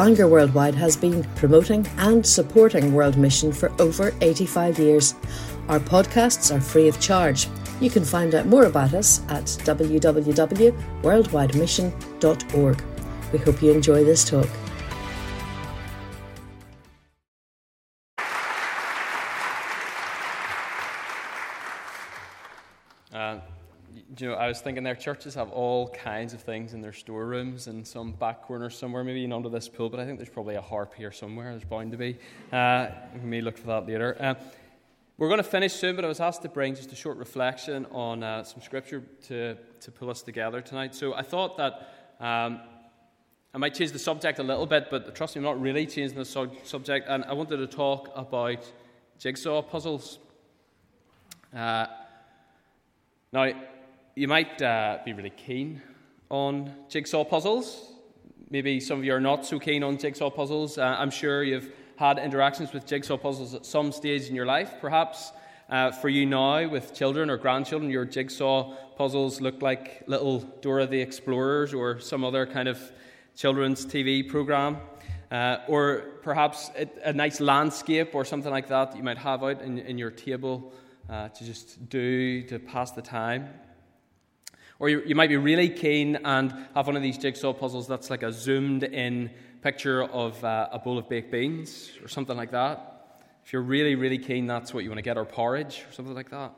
Bangor Worldwide has been promoting and supporting World Mission for over 85 years. Our podcasts are free of charge. You can find out more about us at www.worldwidemission.org. We hope you enjoy this talk. You know, I was thinking their churches have all kinds of things in their storerooms and some back corner somewhere, maybe under this pool, but I think there's probably a harp here somewhere. There's bound to be. Uh, we may look for that later. Uh, we're going to finish soon, but I was asked to bring just a short reflection on uh, some scripture to, to pull us together tonight. So I thought that um, I might change the subject a little bit, but trust me, I'm not really changing the su- subject. And I wanted to talk about jigsaw puzzles. Uh, now, you might uh, be really keen on jigsaw puzzles. Maybe some of you are not so keen on jigsaw puzzles. Uh, I'm sure you've had interactions with jigsaw puzzles at some stage in your life. Perhaps uh, for you now, with children or grandchildren, your jigsaw puzzles look like little Dora the Explorers or some other kind of children's TV program. Uh, or perhaps a, a, nice landscape or something like that that you might have out in, in your table uh, to just do to pass the time. Or you, you might be really keen and have one of these jigsaw puzzles that's like a zoomed in picture of uh, a bowl of baked beans or something like that. If you're really, really keen, that's what you want to get, or porridge or something like that.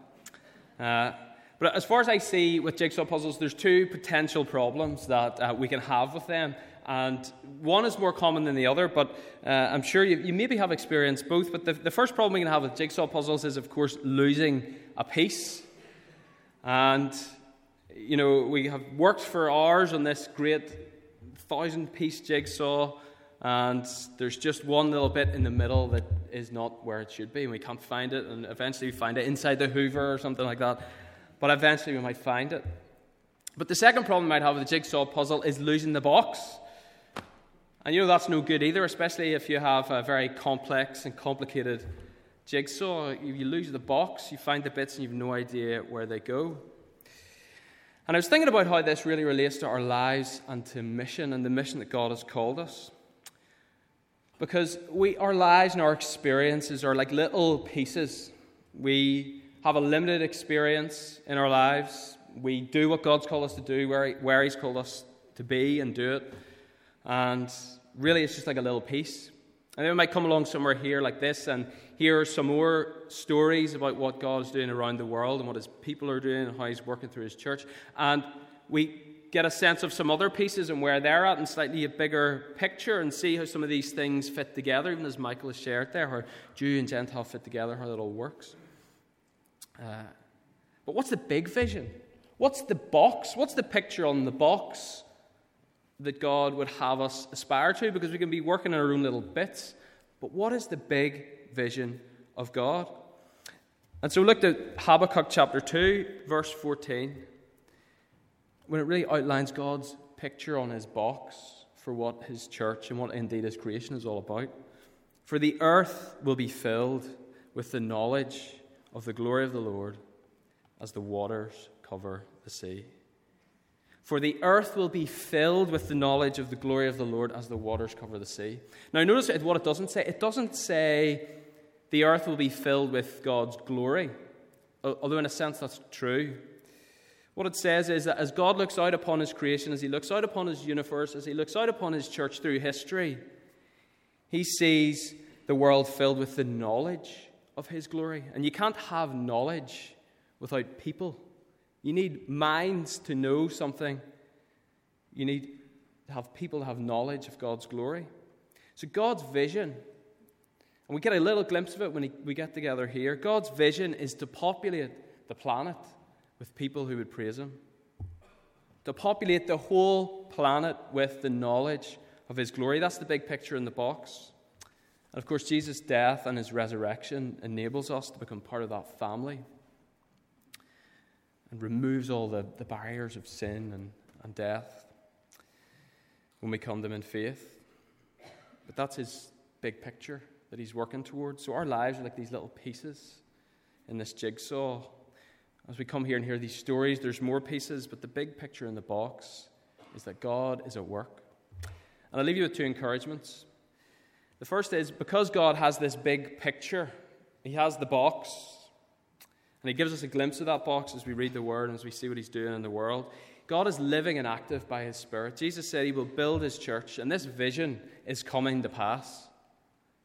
Uh, but as far as I see with jigsaw puzzles, there's two potential problems that uh, we can have with them. And one is more common than the other, but uh, I'm sure you, you, maybe have experienced both. But the, the first problem we can have with jigsaw puzzles is, of course, losing a piece. And you know, we have worked for hours on this great thousand piece jigsaw, and there's just one little bit in the middle that is not where it should be, and we can't find it, and eventually we find it inside the Hoover or something like that. But eventually we might find it. But the second problem we might have with the jigsaw puzzle is losing the box. And you know that's no good either, especially if you have a very complex and complicated jigsaw. You lose the box, you find the bits and you have no idea where they go. And I was thinking about how this really relates to our lives and to mission and the mission that God has called us. Because we, our lives and our experiences are like little pieces. We have a limited experience in our lives. We do what God's called us to do, where, he, where He's called us to be, and do it. And really, it's just like a little piece. And then we might come along somewhere here like this and hear some more stories about what God is doing around the world and what his people are doing and how he's working through his church. And we get a sense of some other pieces and where they're at and slightly a bigger picture and see how some of these things fit together, even as Michael has shared there, how Jew and Gentile fit together, how it all works. Uh, but what's the big vision? What's the box? What's the picture on the box that God would have us aspire to because we can be working in our own little bits. But what is the big vision of God? And so look at Habakkuk chapter 2, verse 14, when it really outlines God's picture on his box for what his church and what indeed his creation is all about. For the earth will be filled with the knowledge of the glory of the Lord as the waters cover the sea. For the earth will be filled with the knowledge of the glory of the Lord as the waters cover the sea. Now, notice what it doesn't say. It doesn't say the earth will be filled with God's glory, although, in a sense, that's true. What it says is that as God looks out upon his creation, as he looks out upon his universe, as he looks out upon his church through history, he sees the world filled with the knowledge of his glory. And you can't have knowledge without people. You need minds to know something. You need to have people to have knowledge of God's glory. So, God's vision, and we get a little glimpse of it when we get together here God's vision is to populate the planet with people who would praise Him, to populate the whole planet with the knowledge of His glory. That's the big picture in the box. And of course, Jesus' death and His resurrection enables us to become part of that family and removes all the, the barriers of sin and, and death when we come to him in faith. But that's his big picture that he's working towards. So our lives are like these little pieces in this jigsaw. As we come here and hear these stories, there's more pieces, but the big picture in the box is that God is at work. And I'll leave you with two encouragements. The first is because God has this big picture, He has the box, and He gives us a glimpse of that box as we read the Word and as we see what He's doing in the world. God is living and active by His Spirit. Jesus said He will build His church, and this vision is coming to pass.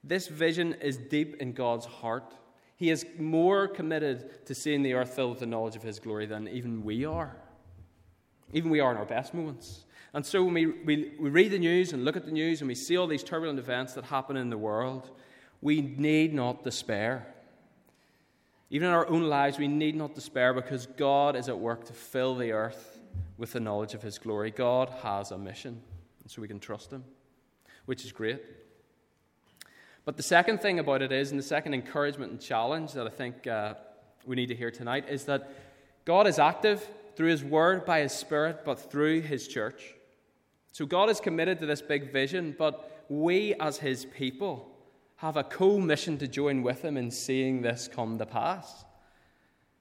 This vision is deep in God's heart. He is more committed to seeing the earth filled with the knowledge of His glory than even we are. Even we are in our best moments. And so when we, we, we read the news and look at the news and we see all these turbulent events that happen in the world, we need not despair. Even in our own lives, we need not despair because God is at work to fill the earth with the knowledge of His glory. God has a mission, and so we can trust Him, which is great. But the second thing about it is, and the second encouragement and challenge that I think uh, we need to hear tonight, is that God is active through His Word by His Spirit, but through His church. So God is committed to this big vision, but we as His people have a co mission to join with Him in seeing this come to pass.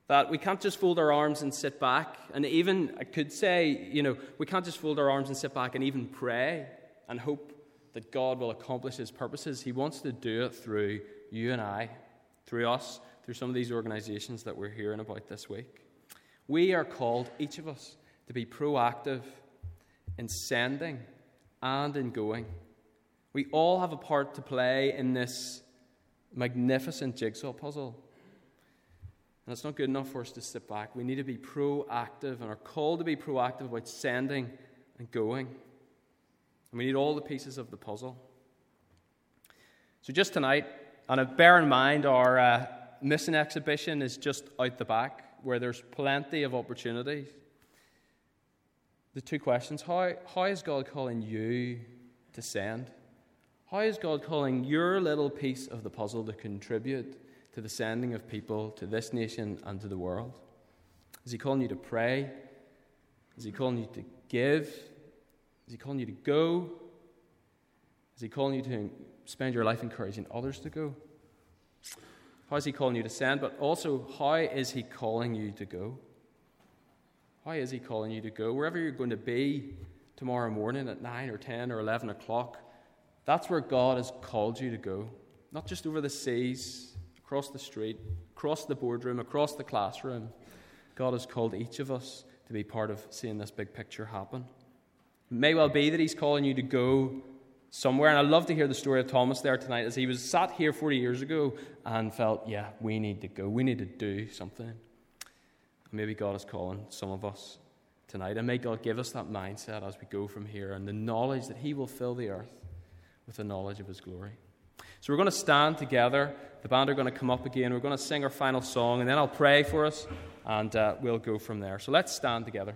That we can't just fold our arms and sit back, and even, I could say, you know, we can't just fold our arms and sit back and even pray and hope that God will accomplish his purposes. He wants to do it through you and I, through us, through some of these organizations that we're hearing about this week. We are called, each of us, to be proactive in sending and in going. We all have a part to play in this magnificent jigsaw puzzle. And it's not good enough for us to sit back. We need to be proactive and are called to be proactive about sending and going. And we need all the pieces of the puzzle. So, just tonight, and bear in mind our uh, mission exhibition is just out the back where there's plenty of opportunities. The two questions how, how is God calling you to send? How is God calling your little piece of the puzzle to contribute to the sending of people to this nation and to the world? Is He calling you to pray? Is He calling you to give? Is He calling you to go? Is He calling you to spend your life encouraging others to go? How is He calling you to send? But also, how is He calling you to go? How is He calling you to go? Wherever you're going to be tomorrow morning at 9 or 10 or 11 o'clock, that's where God has called you to go. Not just over the seas, across the street, across the boardroom, across the classroom. God has called each of us to be part of seeing this big picture happen. It may well be that He's calling you to go somewhere. And I'd love to hear the story of Thomas there tonight as he was sat here 40 years ago and felt, yeah, we need to go. We need to do something. Maybe God is calling some of us tonight. And may God give us that mindset as we go from here and the knowledge that He will fill the earth with the knowledge of His glory. So we're going to stand together. The band are going to come up again. We're going to sing our final song, and then I'll pray for us, and uh, we'll go from there. So let's stand together.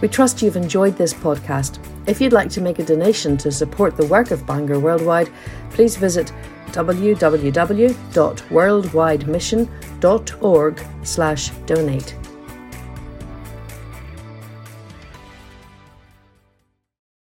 We trust you've enjoyed this podcast. If you'd like to make a donation to support the work of Bangor Worldwide, please visit www.worldwidemission.org/donate.